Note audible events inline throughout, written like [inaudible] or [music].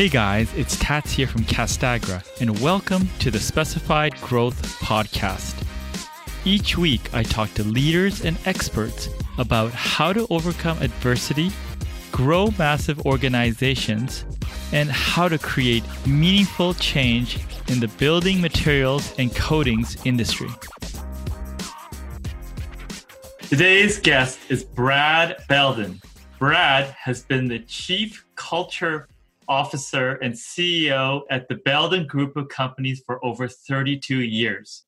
Hey guys, it's Tats here from Castagra, and welcome to the Specified Growth Podcast. Each week, I talk to leaders and experts about how to overcome adversity, grow massive organizations, and how to create meaningful change in the building materials and coatings industry. Today's guest is Brad Belden. Brad has been the Chief Culture Officer and CEO at the Belden Group of Companies for over 32 years.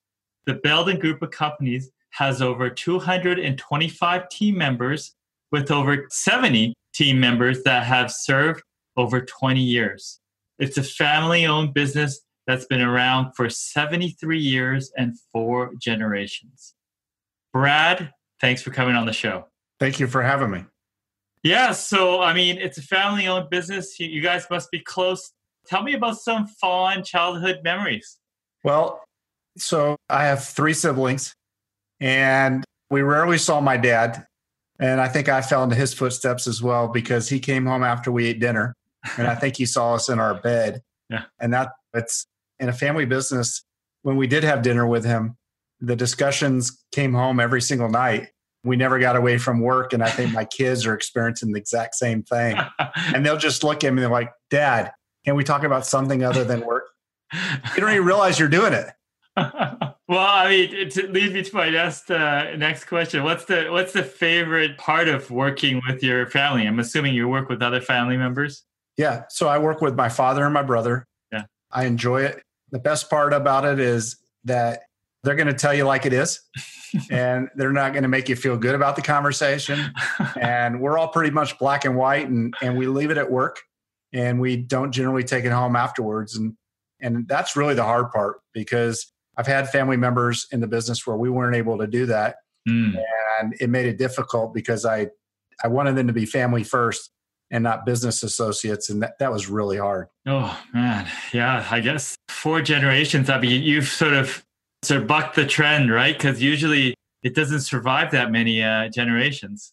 The Belden Group of Companies has over 225 team members with over 70 team members that have served over 20 years. It's a family owned business that's been around for 73 years and four generations. Brad, Thanks for coming on the show. Thank you for having me. Yeah, so I mean, it's a family owned business. You guys must be close. Tell me about some fond childhood memories. Well, so I have three siblings, and we rarely saw my dad. And I think I fell into his footsteps as well because he came home after we ate dinner. And I think he saw us in our bed. [laughs] Yeah. And that it's in a family business. When we did have dinner with him, the discussions came home every single night. We never got away from work. And I think my kids are experiencing the exact same thing. [laughs] and they'll just look at me and they're like, Dad, can we talk about something other than work? You don't even realize you're doing it. [laughs] well, I mean, it leads me to my next uh, next question. What's the what's the favorite part of working with your family? I'm assuming you work with other family members. Yeah, so I work with my father and my brother. Yeah, I enjoy it. The best part about it is that they're going to tell you like it is [laughs] and they're not going to make you feel good about the conversation. And we're all pretty much black and white and and we leave it at work and we don't generally take it home afterwards. And and that's really the hard part because i've had family members in the business where we weren't able to do that mm. and it made it difficult because i i wanted them to be family first and not business associates and that, that was really hard. Oh man. Yeah i guess four generations i mean you've sort of sort of buck the trend, right? Because usually it doesn't survive that many uh, generations.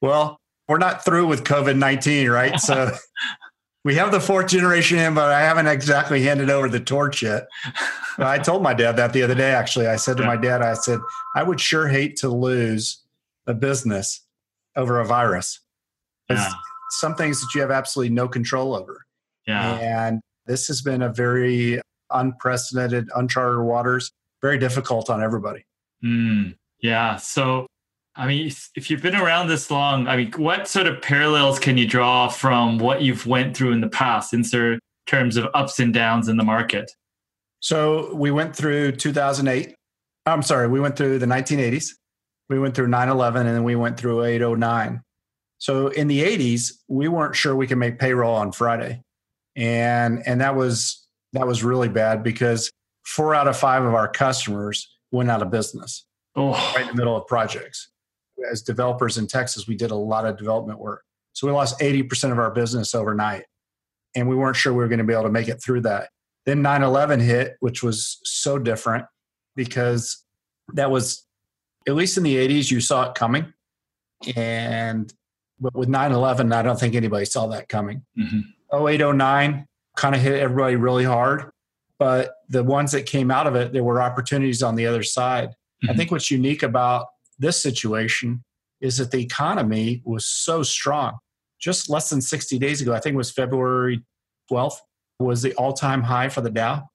Well, we're not through with COVID 19, right? So [laughs] we have the fourth generation in, but I haven't exactly handed over the torch yet. I told my dad that the other day, actually. I said to my dad, I said, I would sure hate to lose a business over a virus. Yeah. Some things that you have absolutely no control over. Yeah. And this has been a very unprecedented, uncharted waters very difficult on everybody. Mm, yeah. So, I mean, if you've been around this long, I mean, what sort of parallels can you draw from what you've went through in the past in terms of ups and downs in the market? So we went through 2008. I'm sorry, we went through the 1980s. We went through 9/11, and then we went through 809. So in the 80s, we weren't sure we could make payroll on Friday, and and that was that was really bad because four out of five of our customers went out of business oh. right in the middle of projects. As developers in Texas, we did a lot of development work. So we lost 80% of our business overnight. And we weren't sure we were going to be able to make it through that. Then 9 11 hit, which was so different because that was, at least in the 80s, you saw it coming. And but with 9 11, I don't think anybody saw that coming. Mm-hmm. 0809 kind of hit everybody really hard but the ones that came out of it, there were opportunities on the other side. Mm-hmm. I think what's unique about this situation is that the economy was so strong. Just less than 60 days ago, I think it was February 12th, was the all time high for the Dow.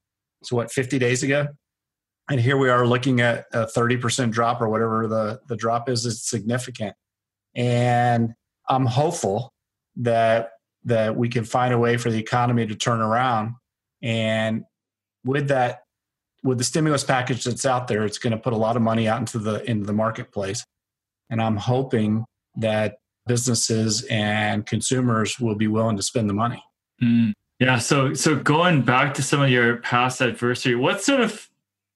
So, what, 50 days ago? And here we are looking at a 30% drop or whatever the, the drop is, it's significant. And I'm hopeful that that we can find a way for the economy to turn around and with that with the stimulus package that's out there, it's going to put a lot of money out into the into the marketplace, and I'm hoping that businesses and consumers will be willing to spend the money. Mm, yeah. So so going back to some of your past adversity, what sort of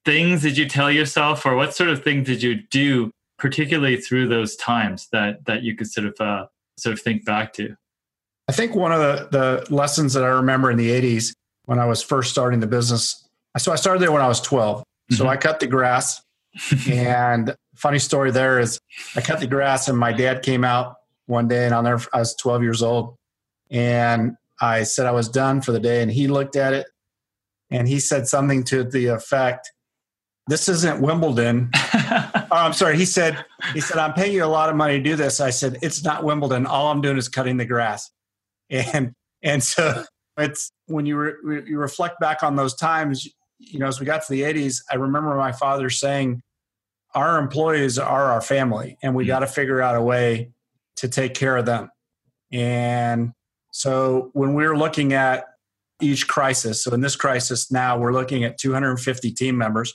things did you tell yourself, or what sort of things did you do, particularly through those times that that you could sort of uh, sort of think back to? I think one of the, the lessons that I remember in the 80s when I was first starting the business. So I started there when I was 12. Mm-hmm. So I cut the grass. [laughs] and funny story there is I cut the grass and my dad came out one day and I'll never, I was 12 years old and I said I was done for the day, and he looked at it and he said something to the effect, "This isn't Wimbledon." [laughs] oh, I'm sorry. He said, "He said I'm paying you a lot of money to do this." I said, "It's not Wimbledon. All I'm doing is cutting the grass," and and so it's when you re, you reflect back on those times. You know, as we got to the 80s, I remember my father saying, "Our employees are our family, and we mm-hmm. got to figure out a way to take care of them." And so when we're looking at each crisis, so in this crisis now we're looking at 250 team members.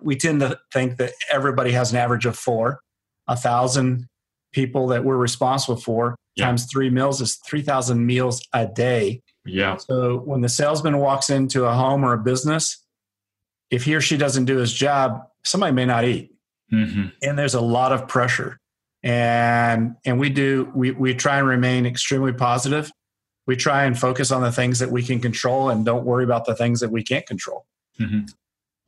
We tend to think that everybody has an average of four, a thousand people that we're responsible for yeah. times three meals is 3,000 meals a day. Yeah. So when the salesman walks into a home or a business, if he or she doesn't do his job, somebody may not eat. Mm-hmm. And there's a lot of pressure and and we do we we try and remain extremely positive we try and focus on the things that we can control and don't worry about the things that we can't control mm-hmm.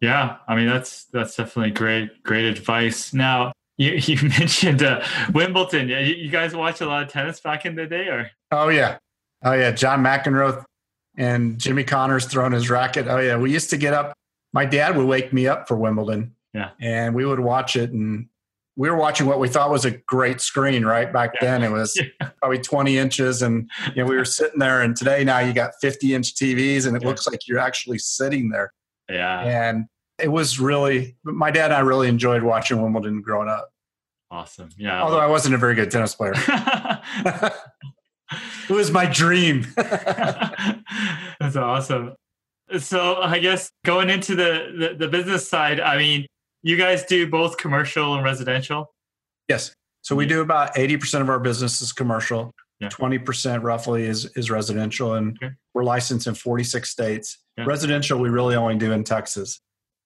yeah i mean that's that's definitely great great advice now you, [laughs] you mentioned uh, wimbledon you, you guys watch a lot of tennis back in the day or oh yeah oh yeah john mcenroe and jimmy connors throwing his racket oh yeah we used to get up my dad would wake me up for wimbledon yeah and we would watch it and we were watching what we thought was a great screen, right? Back yeah. then it was [laughs] yeah. probably 20 inches and you know, we were sitting there and today now you got 50 inch TVs and it yeah. looks like you're actually sitting there. Yeah. And it was really, my dad and I really enjoyed watching Wimbledon growing up. Awesome. Yeah. Although I wasn't a very good tennis player. [laughs] it was my dream. [laughs] That's awesome. So I guess going into the, the, the business side, I mean, you guys do both commercial and residential? Yes. So we mm-hmm. do about 80% of our business is commercial. Yeah. 20% roughly is, is residential. And okay. we're licensed in 46 states. Yeah. Residential, we really only do in Texas.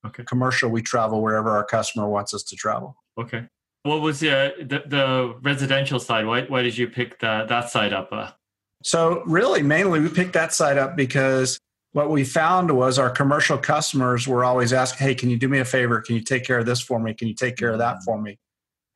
Okay. Commercial, we travel wherever our customer wants us to travel. Okay. What was the, the, the residential side? Why, why did you pick the, that side up? Uh? So, really, mainly we picked that side up because what we found was our commercial customers were always asking, Hey, can you do me a favor? Can you take care of this for me? Can you take care of that for me?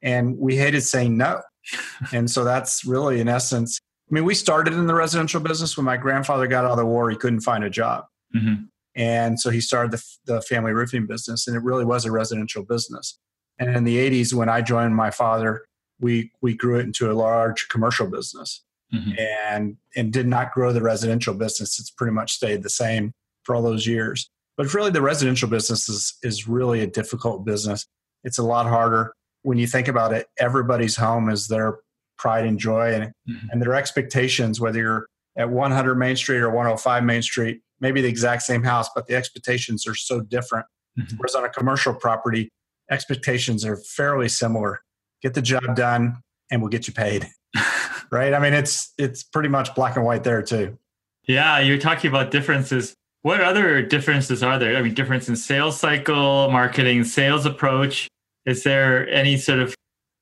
And we hated saying no. [laughs] and so that's really, in essence, I mean, we started in the residential business when my grandfather got out of the war, he couldn't find a job. Mm-hmm. And so he started the, the family roofing business, and it really was a residential business. And in the 80s, when I joined my father, we, we grew it into a large commercial business mm-hmm. and and did not grow the residential business. It's pretty much stayed the same for all those years. But really, the residential business is is really a difficult business. It's a lot harder when you think about it. Everybody's home is their pride and joy, and mm-hmm. and their expectations. Whether you're at 100 Main Street or 105 Main Street, maybe the exact same house, but the expectations are so different. Mm-hmm. Whereas on a commercial property, expectations are fairly similar. Get the job done, and we'll get you paid. [laughs] right? I mean, it's it's pretty much black and white there too. Yeah, you're talking about differences. What other differences are there? I mean, difference in sales cycle, marketing, sales approach. Is there any sort of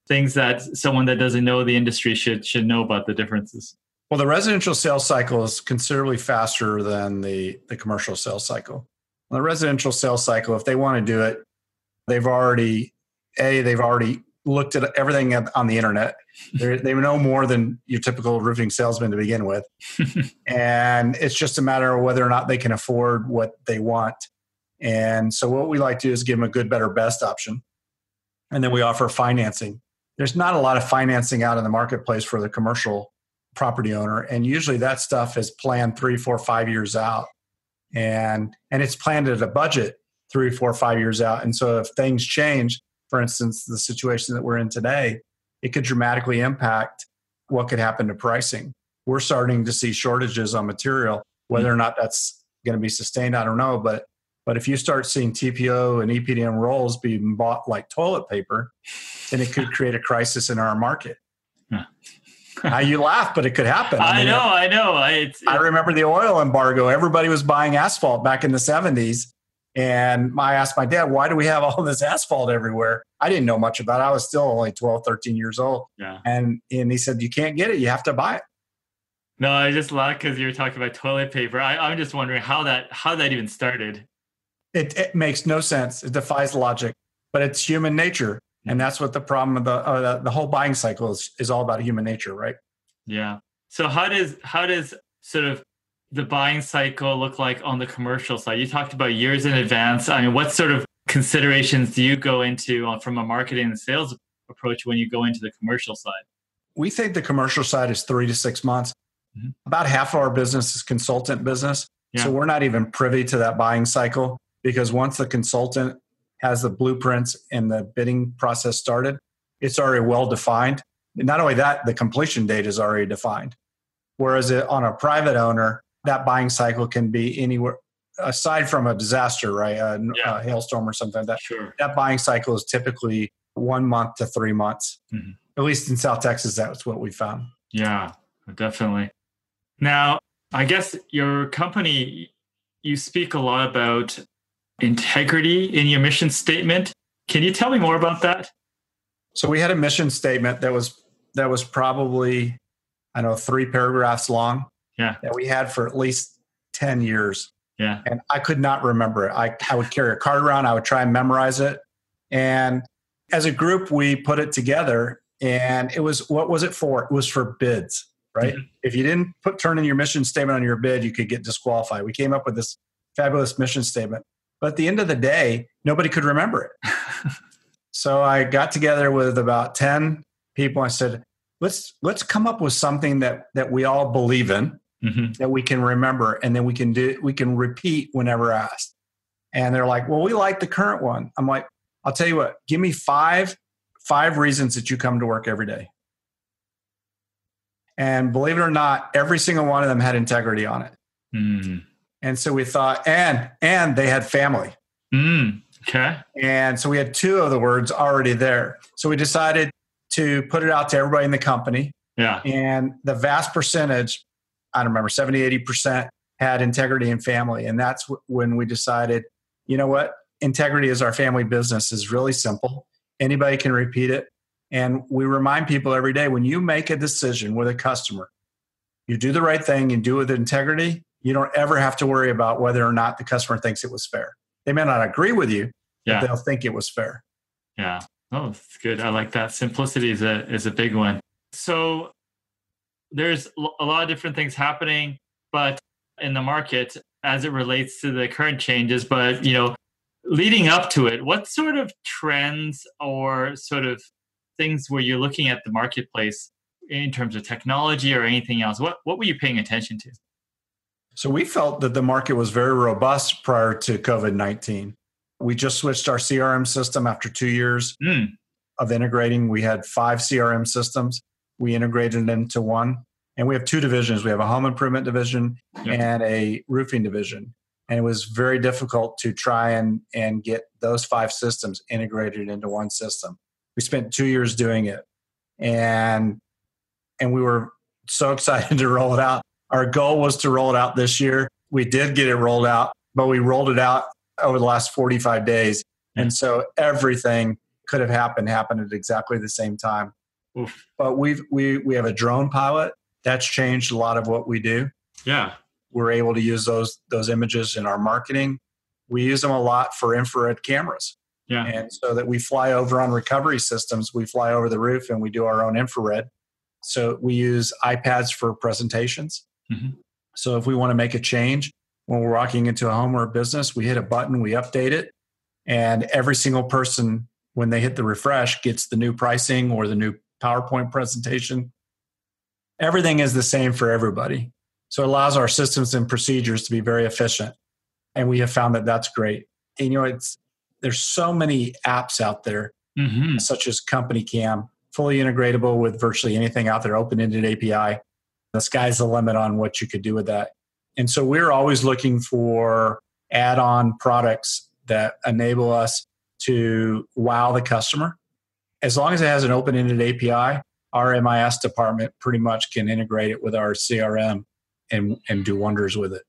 things that someone that doesn't know the industry should should know about the differences? Well, the residential sales cycle is considerably faster than the the commercial sales cycle. The residential sales cycle, if they want to do it, they've already a they've already looked at everything on the internet. They're, they know more than your typical roofing salesman to begin with. [laughs] and it's just a matter of whether or not they can afford what they want. And so, what we like to do is give them a good, better, best option. And then we offer financing. There's not a lot of financing out in the marketplace for the commercial property owner. And usually that stuff is planned three, four, five years out. And, and it's planned at a budget three, four, five years out. And so if things change, for instance, the situation that we're in today, it could dramatically impact what could happen to pricing. We're starting to see shortages on material. Whether or not that's going to be sustained, I don't know. But but if you start seeing TPO and EPDM rolls being bought like toilet paper, then it could create a crisis in our market. Now you laugh, but it could happen. I, mean, know, I know. I, it's, I remember the oil embargo. Everybody was buying asphalt back in the 70s. And I asked my dad, why do we have all this asphalt everywhere? I didn't know much about it. I was still only 12, 13 years old. Yeah. And, and he said, you can't get it. You have to buy it. No, I just laugh because you were talking about toilet paper. I, am just wondering how that, how that even started. It, it makes no sense. It defies logic, but it's human nature. And that's what the problem of the, uh, the whole buying cycle is, is all about human nature, right? Yeah. So how does, how does sort of the buying cycle look like on the commercial side? You talked about years in advance. I mean, what sort of considerations do you go into uh, from a marketing and sales approach when you go into the commercial side? We think the commercial side is three to six months. Mm-hmm. About half of our business is consultant business. Yeah. So we're not even privy to that buying cycle because once the consultant has the blueprints and the bidding process started, it's already well defined. Not only that, the completion date is already defined. Whereas on a private owner, that buying cycle can be anywhere aside from a disaster, right? A, yeah. a hailstorm or something like that. Sure. That buying cycle is typically one month to three months. Mm-hmm. At least in South Texas, that's what we found. Yeah, definitely. Now, I guess your company, you speak a lot about integrity in your mission statement. Can you tell me more about that? So we had a mission statement that was that was probably I don't know three paragraphs long. Yeah. That we had for at least 10 years. Yeah. And I could not remember it. I, I would carry a card around, I would try and memorize it. And as a group, we put it together and it was what was it for? It was for bids, right? Mm-hmm. If you didn't put turn in your mission statement on your bid, you could get disqualified. We came up with this fabulous mission statement. But at the end of the day, nobody could remember it. [laughs] so I got together with about 10 people. I said, let's let's come up with something that that we all believe in mm-hmm. that we can remember and then we can do we can repeat whenever asked. And they're like, well, we like the current one. I'm like, I'll tell you what, give me five five reasons that you come to work every day. And believe it or not, every single one of them had integrity on it. Mm. And so we thought, and and they had family. Mm. Okay. And so we had two of the words already there. So we decided to put it out to everybody in the company. Yeah. And the vast percentage I don't remember, 70, 80% had integrity and family. And that's when we decided, you know what? Integrity is our family business is really simple. Anybody can repeat it. And we remind people every day when you make a decision with a customer, you do the right thing and do it with integrity, you don't ever have to worry about whether or not the customer thinks it was fair. They may not agree with you, yeah. but they'll think it was fair. Yeah. Oh, that's good. I like that. Simplicity is a is a big one. So there's a lot of different things happening, but in the market as it relates to the current changes. But you know, leading up to it, what sort of trends or sort of things were you looking at the marketplace in terms of technology or anything else? What what were you paying attention to? So we felt that the market was very robust prior to COVID nineteen. We just switched our CRM system after two years mm. of integrating. We had five CRM systems we integrated them into one. And we have two divisions. We have a home improvement division yep. and a roofing division. And it was very difficult to try and, and get those five systems integrated into one system. We spent two years doing it. And and we were so [laughs] excited to roll it out. Our goal was to roll it out this year. We did get it rolled out, but we rolled it out over the last 45 days. And so everything could have happened happened at exactly the same time. Oof. But we've we we have a drone pilot that's changed a lot of what we do. Yeah, we're able to use those those images in our marketing. We use them a lot for infrared cameras. Yeah, and so that we fly over on recovery systems, we fly over the roof and we do our own infrared. So we use iPads for presentations. Mm-hmm. So if we want to make a change when we're walking into a home or a business, we hit a button, we update it, and every single person when they hit the refresh gets the new pricing or the new PowerPoint presentation. Everything is the same for everybody. So it allows our systems and procedures to be very efficient. And we have found that that's great. And, you know, it's there's so many apps out there, mm-hmm. such as Company Cam, fully integratable with virtually anything out there, open-ended API. The sky's the limit on what you could do with that. And so we're always looking for add-on products that enable us to wow the customer as long as it has an open-ended API, our MIS department pretty much can integrate it with our CRM and and do wonders with it.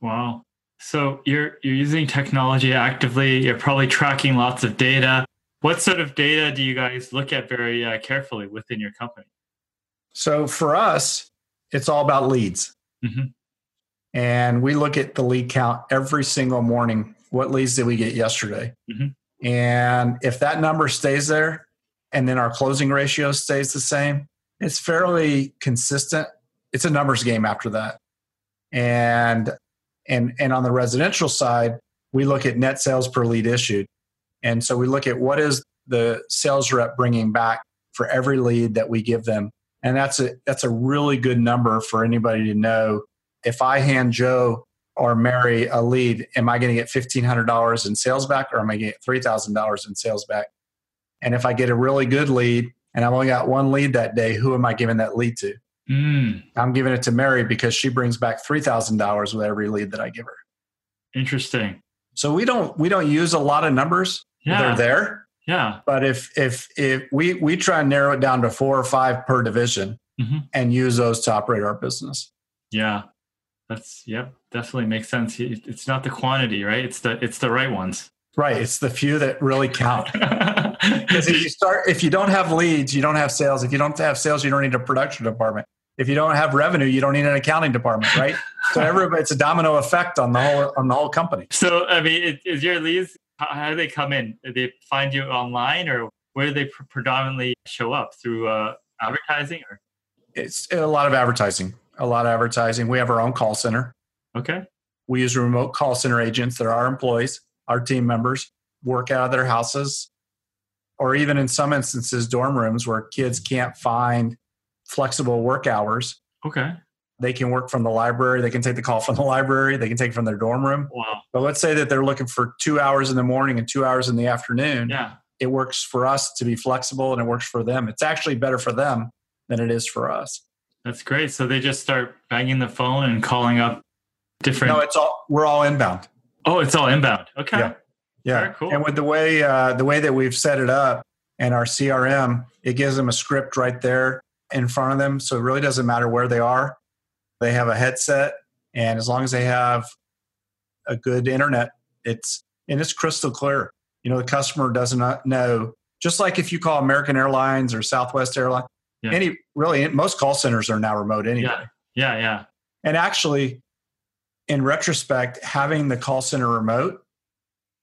Wow. So you're you're using technology actively. You're probably tracking lots of data. What sort of data do you guys look at very uh, carefully within your company? So for us, it's all about leads. Mm-hmm. And we look at the lead count every single morning. What leads did we get yesterday? Mm-hmm. And if that number stays there and then our closing ratio stays the same, it's fairly consistent it's a numbers game after that. And and and on the residential side, we look at net sales per lead issued. And so we look at what is the sales rep bringing back for every lead that we give them. And that's a that's a really good number for anybody to know. If I hand Joe or Mary a lead, am I going to get fifteen hundred dollars in sales back, or am I going to get three thousand dollars in sales back? And if I get a really good lead, and I've only got one lead that day, who am I giving that lead to? Mm, I'm giving it to Mary because she brings back three thousand dollars with every lead that I give her. interesting. So we don't we don't use a lot of numbers. Yeah. They're there, Yeah. but if if if we we try and narrow it down to four or five per division Mhm. and use those to operate our business. Yeah. That's yep. Definitely makes sense. It's not the quantity, right? It's the it's the right ones. Right. It's the few that really count. [laughs] Because if you start, if you don't have leads, you don't have sales. If you don't have sales, you don't need a production department. If you don't have revenue, you don't need an accounting department, right? so everybody, it's a domino effect on the whole on the whole company. so I mean, is your leads? How, do they come in? Do they find you online, or where do they pr- predominantly show up through uh, advertising? Or It's a lot of advertising. A lot of advertising. We have our own call center. okay, We use remote call center agents that are our employees, our team members, work out of their houses, or even in some instances, dorm rooms where kids can't find flexible work hours. okay, They can work from the library. They can take the call from the library. They can take it from their dorm room. wow, But let's say that they're looking for two hours in the morning and two hours in the afternoon. yeah, It works for us to be flexible and it works for them. It's actually better for them than it is for us. that's great. So they just start banging the phone and calling up different. No, it's all we're all inbound. oh, it's all inbound. Okay, Yeah. Yeah. Very cool. And with the way uh, the way that we've set it up and our CRM, it gives them a script right there in front of them. So it really doesn't matter where they are. They have a headset, and as long as they have a good internet, it's and it's crystal clear. You know, the customer does not know. Just like if you call American Airlines or Southwest Airlines, Yeah. any really most call centers are now remote anyway. yeah, yeah, yeah. And actually, in retrospect, having the call center remote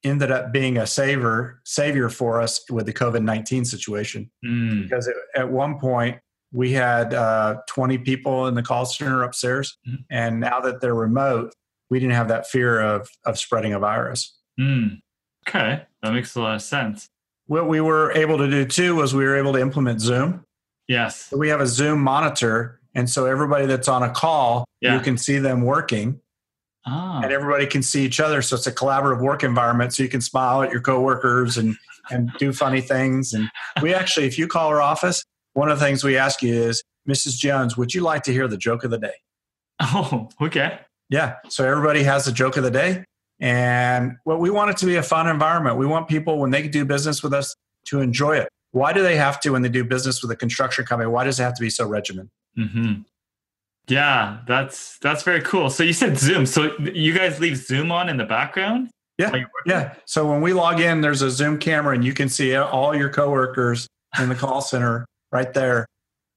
ended up being a saver savior for us with the COVID nineteen situation Mm, because it, at one point we had uh, twenty people in the call center upstairs, Mhm. and now that they're remote, we didn't have that fear of of spreading a virus. mm. Okay, that makes a lot of sense. What we were able to do too was we were able to implement Zoom. Yes. So we have a Zoom monitor, and so everybody that's on a call, Yeah. you can see them working. Ah, and everybody can see each other. So it's a collaborative work environment. So you can smile at your coworkers and and do funny things. And we actually, if you call our office, one of the things we ask you is, Mrs. Jones, would you like to hear the joke of the day? oh, okay. Yeah. So everybody has a joke of the day. And what we want it to be a fun environment. We want people when they do business with us to enjoy it. Why do they have to when they do business with a construction company? Why does it have to be so regimented? hmm Yeah, that's that's very cool. So you said Zoom. So you guys leave Zoom on in the background? Yeah. while you're working? Yeah. So when we log in, there's a Zoom camera and you can see all your coworkers in the call center right there.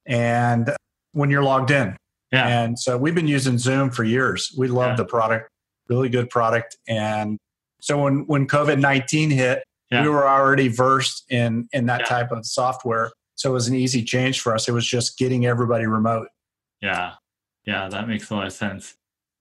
And when you're logged in. Yeah. And so we've been using Zoom for years. We love Yeah. the product, really good product. And so when, when COVID 19 hit, Yeah. we were already versed in, in that Yeah. type of software. So it was an easy change for us. It was just getting everybody remote. Yeah. Yeah, that makes a lot of sense.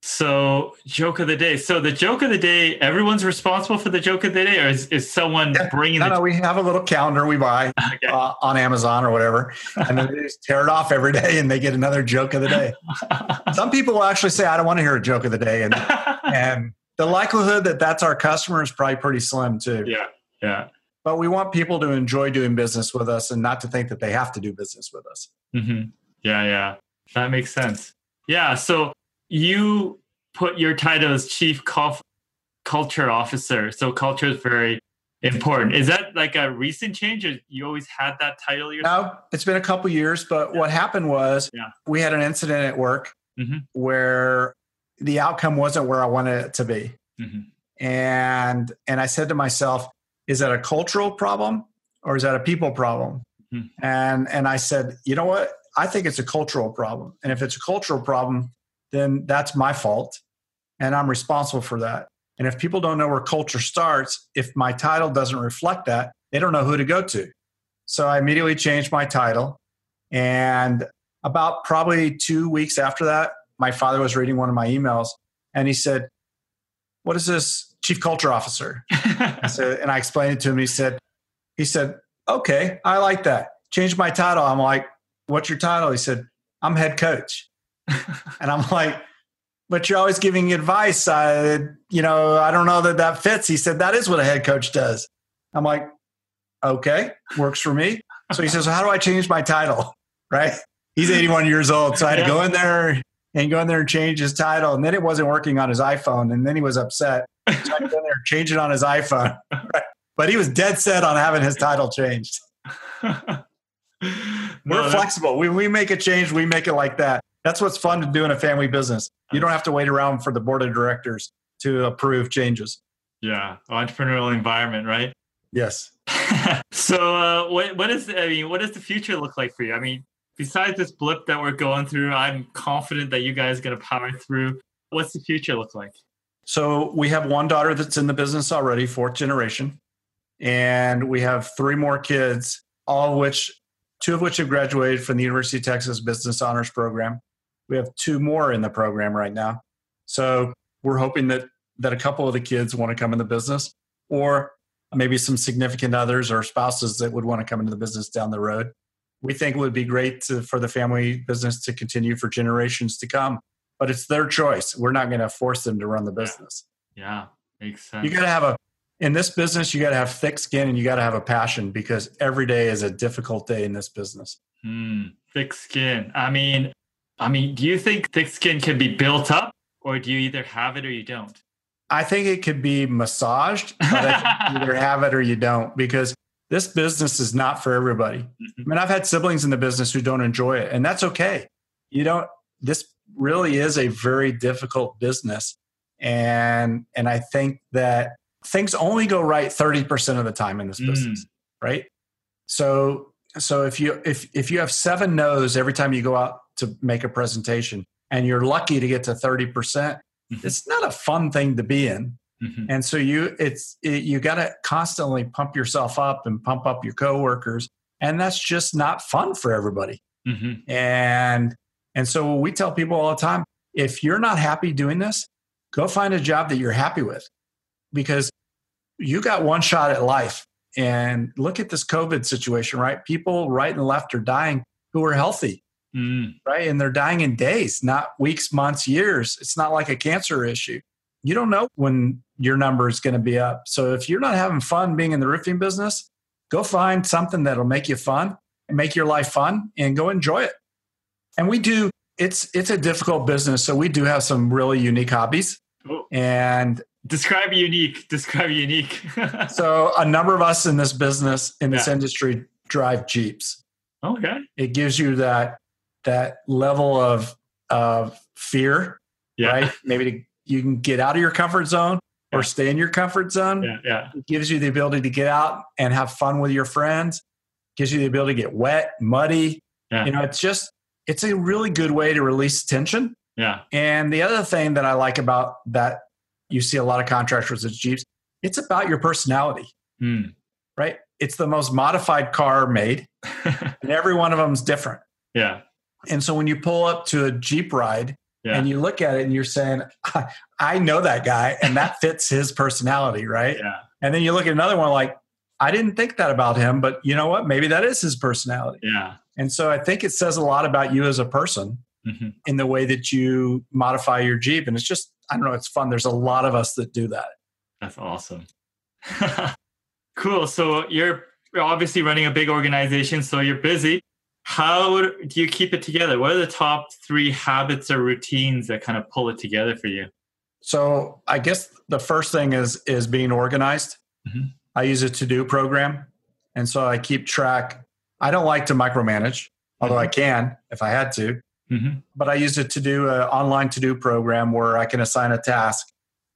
So, joke of the day. So, the joke of the day, everyone's responsible for the joke of the day, or is, is someone Yeah. bringing No, the no, we have a little calendar we buy [laughs] Okay. uh, on Amazon or whatever. And then they just tear it off every day and they get another joke of the day. [laughs] Some people will actually say, I don't want to hear a joke of the day. And, [laughs] and the likelihood that that's our customer is probably pretty slim too. yeah. Yeah. But we want people to enjoy doing business with us and not to think that they have to do business with us. hmm Yeah, yeah. That makes sense. Yeah. So you put your title as chief Cul- culture officer. So culture is very important. Is that like a recent change or you always had that title yourself? No, it's been a couple years, but what happened was Yeah. we had an incident at work Mhm. where the outcome wasn't where I wanted it to be. Mhm. And and I said to myself, is that a cultural problem or is that a people problem? Mhm. And and I said, you know what? I think it's a cultural problem. And if it's a cultural problem, then that's my fault and I'm responsible for that. And if people don't know where culture starts, if my title doesn't reflect that, they don't know who to go to. So I immediately changed my title and about probably two weeks after that, my father was reading one of my emails and he said, What is this chief culture officer? I said, and I explained it to him. He said, he said, okay, I like that. Change my title. I'm like, what's your title? He said, I'm head coach. [laughs] and I'm like, but you're always giving advice. I, you know, I don't know that that fits. He said, that is what a head coach does. I'm like, okay, works for me. So he says, how do I change my title? [laughs] Right. He's 81 years old. So I had to go in there and go in there and change his title. And then it wasn't working on his iPhone. And then he was upset. So I had to go in there and change it on his iPhone. [laughs] Right. But he was dead set on having his title changed. We're no, flexible. We, we make a change, we make it like that. That's what's fun to do in a family business. You don't have to wait around for the board of directors to approve changes. Yeah, entrepreneurial environment, right? Yes. [laughs] so, uh, what what is I mean, what does the future look like for you? I mean, besides this blip that we're going through, I'm confident that you guys are going to power through. What's the future look like? So, we have one daughter that's in the business already, fourth generation, and we have three more kids, all of which two of which have graduated from the University of Texas Business Honors Program. We have two more in the program right now. So we're hoping that that a couple of the kids want to come in the business or maybe some significant others or spouses that would want to come into the business down the road. We think it would be great to, for the family business to continue for generations to come, but it's their choice. We're not going to force them to run the business. Yeah, makes sense. You got to have a in this business, you got to have thick skin and you got to have a passion because every day is a difficult day in this business. Hmm, thick skin. I mean, I mean, do you think thick skin can be built up, or do you either have it or you don't? I think it could be massaged, [laughs] but either have it or you don't because this business is not for everybody. Mm-hmm. I mean, I've had siblings in the business who don't enjoy it, and that's okay. You don't. This really is a very difficult business, and and I think that things only go right 30% of the time in this mm. business, right? So so if you if if you have seven no's every time you go out to make a presentation and you're lucky to get to 30%, percent mm hmm it's not a fun thing to be in. Mm-hmm. And so you it's it, you got to constantly pump yourself up and pump up your coworkers and that's just not fun for everybody. Mm-hmm. And and so we tell people all the time if you're not happy doing this, go find a job that you're happy with because you got one shot at life. And look at this COVID situation, right? People right and left are dying who are healthy, mm. right? And they're dying in days, not weeks, months, years. It's not like a cancer issue. You don't know when your number is going to be up. So if you're not having fun being in the roofing business, go find something that'll make you fun and make your life fun and go enjoy it. And we do it's it's a difficult business, so we do have some really unique hobbies. And Describe unique. Describe unique. [laughs] so a number of us in this business, in this yeah. industry, drive Jeeps. Okay. It gives you that that level of of fear, yeah. right? [laughs] Maybe to, you can get out of your comfort zone or stay in your comfort zone. Yeah, yeah. It gives you the ability to get out and have fun with your friends. Gives you the ability to get wet, muddy. Yeah. You know, it's just it's a really good way to release tension. Yeah. And the other thing that I like about that you see a lot of contractors with Jeeps. It's about your personality, mm. right? It's the most modified car made, [laughs] and every one of them is different. Yeah. And so when you pull up to a Jeep ride yeah. and you look at it and you're saying, I, I know that guy and that [laughs] fits his personality, right? Yeah. And then you look at another one like, I didn't think that about him, but you know what? Maybe that is his personality. Yeah. And so I think it says a lot about you as a person mm-hmm. in the way that you modify your Jeep. And it's just I don't know, it's fun. There's a lot of us that do that. That's awesome. [laughs] cool. So you're obviously running a big organization, so you're busy. How do you keep it together? What are the top three habits or routines that kind of pull it together for you? So I guess the first thing is is being organized. Mm-hmm. I use a to do program, and so I keep track. I don't like to micromanage, although mm-hmm. I can if I had to. Mm-hmm. But I use a to do an online to do program where I can assign a task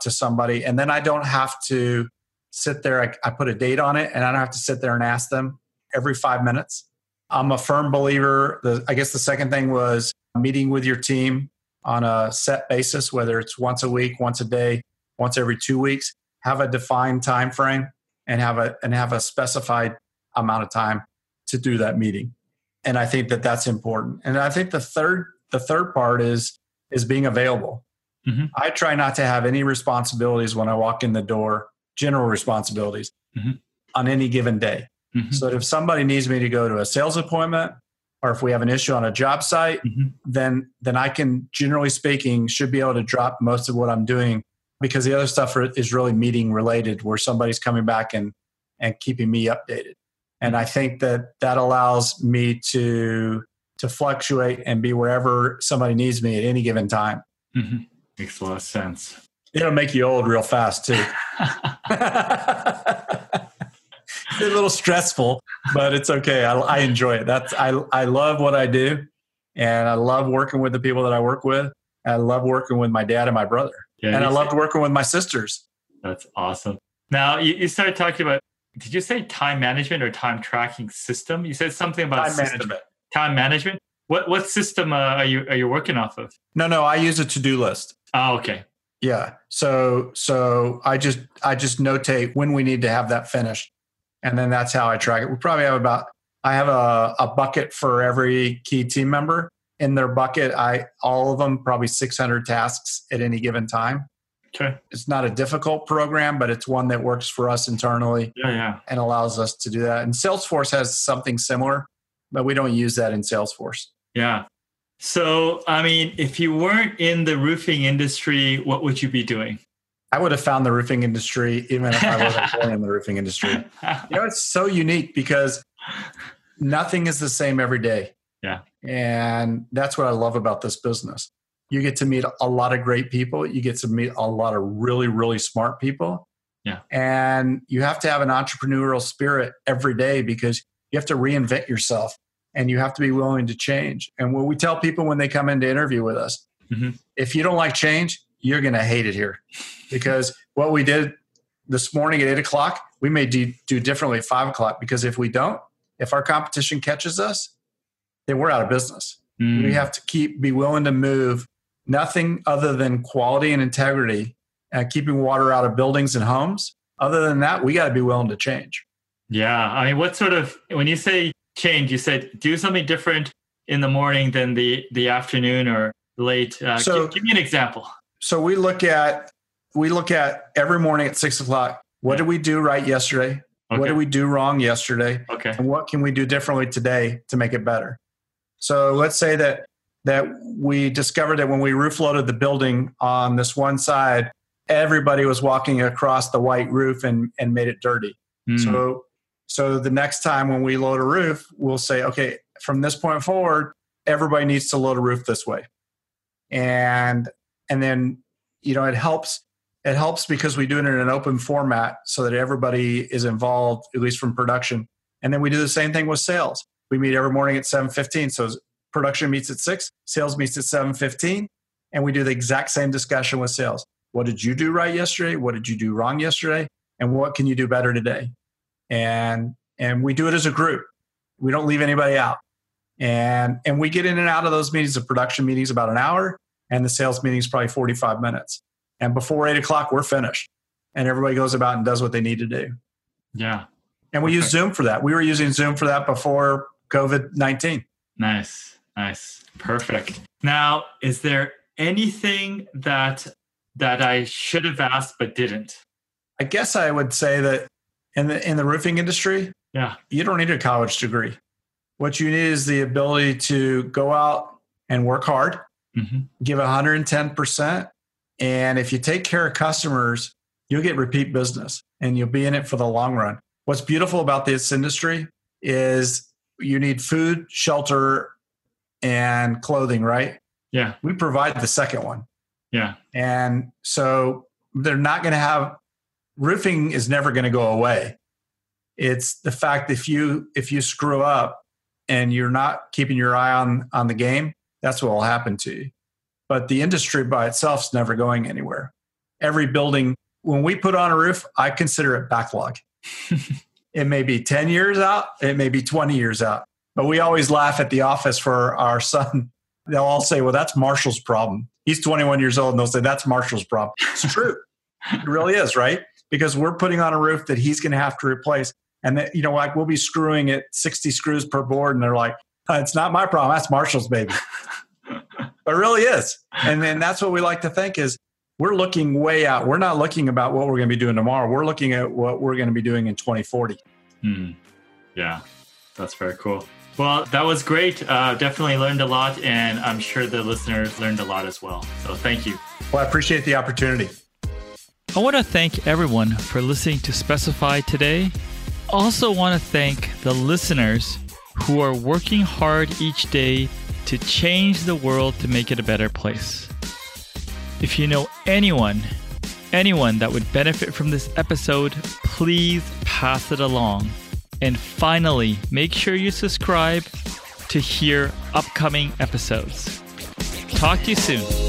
to somebody, and then I don't have to sit there. I, I, put a date on it, and I don't have to sit there and ask them every five minutes. I'm a firm believer. The, I guess the second thing was meeting with your team on a set basis, whether it's once a week, once a day, once every two weeks. Have a defined time frame and have a and have a specified amount of time to do that meeting and I think that that's important. And I think the third the third part is is being available. Mm-hmm. I try not to have any responsibilities when I walk in the door, general responsibilities mm-hmm. on any given day. Mm-hmm. So if somebody needs me to go to a sales appointment or if we have an issue on a job site, mm-hmm. then then I can generally speaking should be able to drop most of what I'm doing because the other stuff is really meeting related where somebody's coming back and and keeping me updated. And I think that that allows me to to fluctuate and be wherever somebody needs me at any given time. Mm-hmm. Makes a lot of sense. It'll make you old real fast too. [laughs] [laughs] it's a little stressful, but it's okay. I, I enjoy it. That's I I love what I do, and I love working with the people that I work with. I love working with my dad and my brother, yeah, and I loved working with my sisters. That's awesome. Now you, you started talking about. Did you say time management or time tracking system? You said something about time management. Time management. What what system uh, are you are you working off of? No, no, I use a to do list. Oh, okay. Yeah. So so I just I just notate when we need to have that finished and then that's how I track it. We probably have about I have a, a bucket for every key team member. In their bucket, I all of them probably 600 tasks at any given time. Okay. It's not a difficult program, but it's one that works for us internally. Yeah, yeah. And allows us to do that. And Salesforce has something similar, but we don't use that in Salesforce. Yeah. So, I mean, if you weren't in the roofing industry, what would you be doing? I would have found the roofing industry even if I wasn't [laughs] born in the roofing industry. You know, it's so unique because nothing is the same every day. Yeah. And that's what I love about this business. You get to meet a lot of great people. You get to meet a lot of really, really smart people. Yeah. And you have to have an entrepreneurial spirit every day because you have to reinvent yourself and you have to be willing to change. And what we tell people when they come in to interview with us, mm-hmm. if you don't like change, you're going to hate it here because what we did this morning at eight o'clock, we may do, do differently at five o'clock because if we don't, if our competition catches us, then we're out of business. Mm. We have to keep be willing to move nothing other than quality and integrity and keeping water out of buildings and homes. Other than that, we got to be willing to change. Yeah, I mean, what sort of when you say change, you said do something different in the morning than the the afternoon or late. Uh, so, give, give me an example so we look at we look at every morning at six o'clock. What did we do right yesterday? Okay. What did we do wrong yesterday? Okay. And what can we do differently today to make it better? So let's say that that we discovered that when we roof loaded the building on this one side, everybody was walking across the white roof and, and made it dirty. Mm. So so the next time when we load a roof, we'll say, okay, from this point forward, everybody needs to load a roof this way. And and then you know it helps it helps because we do it in an open format so that everybody is involved at least from production. And then we do the same thing with sales. We meet every morning at 7.15 so production meets at 6 sales meets at 7.15 and we do the exact same discussion with sales. What did you do right yesterday? What did you do wrong yesterday? And what can you do better today? And and we do it as a group. We don't leave anybody out. And and we get in and out of those meetings the production meetings about an hour and the sales meeting is probably 45 minutes. And before eight o'clock, we're finished. And everybody goes about and does what they need to do. Yeah. And we okay. use Zoom for that. We were using Zoom for that before COVID 19. Nice. Nice. Perfect. Now, is there anything that that I should have asked but didn't? I guess I would say that in the in the roofing industry, yeah, you don't need a college degree. What you need is the ability to go out and work hard mm-hmm. give 110%. And if you take care of customers, you'll get repeat business and you'll be in it for the long run. What's beautiful about this industry is you need food, shelter, and clothing, right? Yeah. We provide the second one. Yeah. And so they're not going to have roofing is never going to go away. It's the fact that if you if you screw up and you're not keeping your eye on on the game, that's what will happen to you. But the industry by itself is never going anywhere. Every building, when we put on a roof, I consider it backlog. [laughs] it may be 10 years out, it may be 20 years out. But we always laugh at the office for our son. They'll all say, well, that's Marshall's problem. He's 21 years old, and they'll say, that's Marshall's problem. It's true. it really is, right? Because we're putting on a roof that he's going to have to replace. And that, you know, like we'll be screwing it 60 screws per board, and they're like, [laughs] it's not my problem. That's Marshall's baby. [laughs] it really is. And then that's what we like to think is we're looking way out. We're not looking about what we're going to be doing tomorrow. We're looking at what we're going to be doing in 2040. Hmm. Yeah, that's very cool. Well, that was great. Uh, definitely learned a lot, and I'm sure the listeners learned a lot as well. So thank you. Well, I appreciate the opportunity. I want to thank everyone for listening to Specify today. Also, want to thank the listeners who are working hard each day to change the world to make it a better place. If you know anyone, anyone that would benefit from this episode, please pass it along. And finally, make sure you subscribe to hear upcoming episodes. Talk to you soon.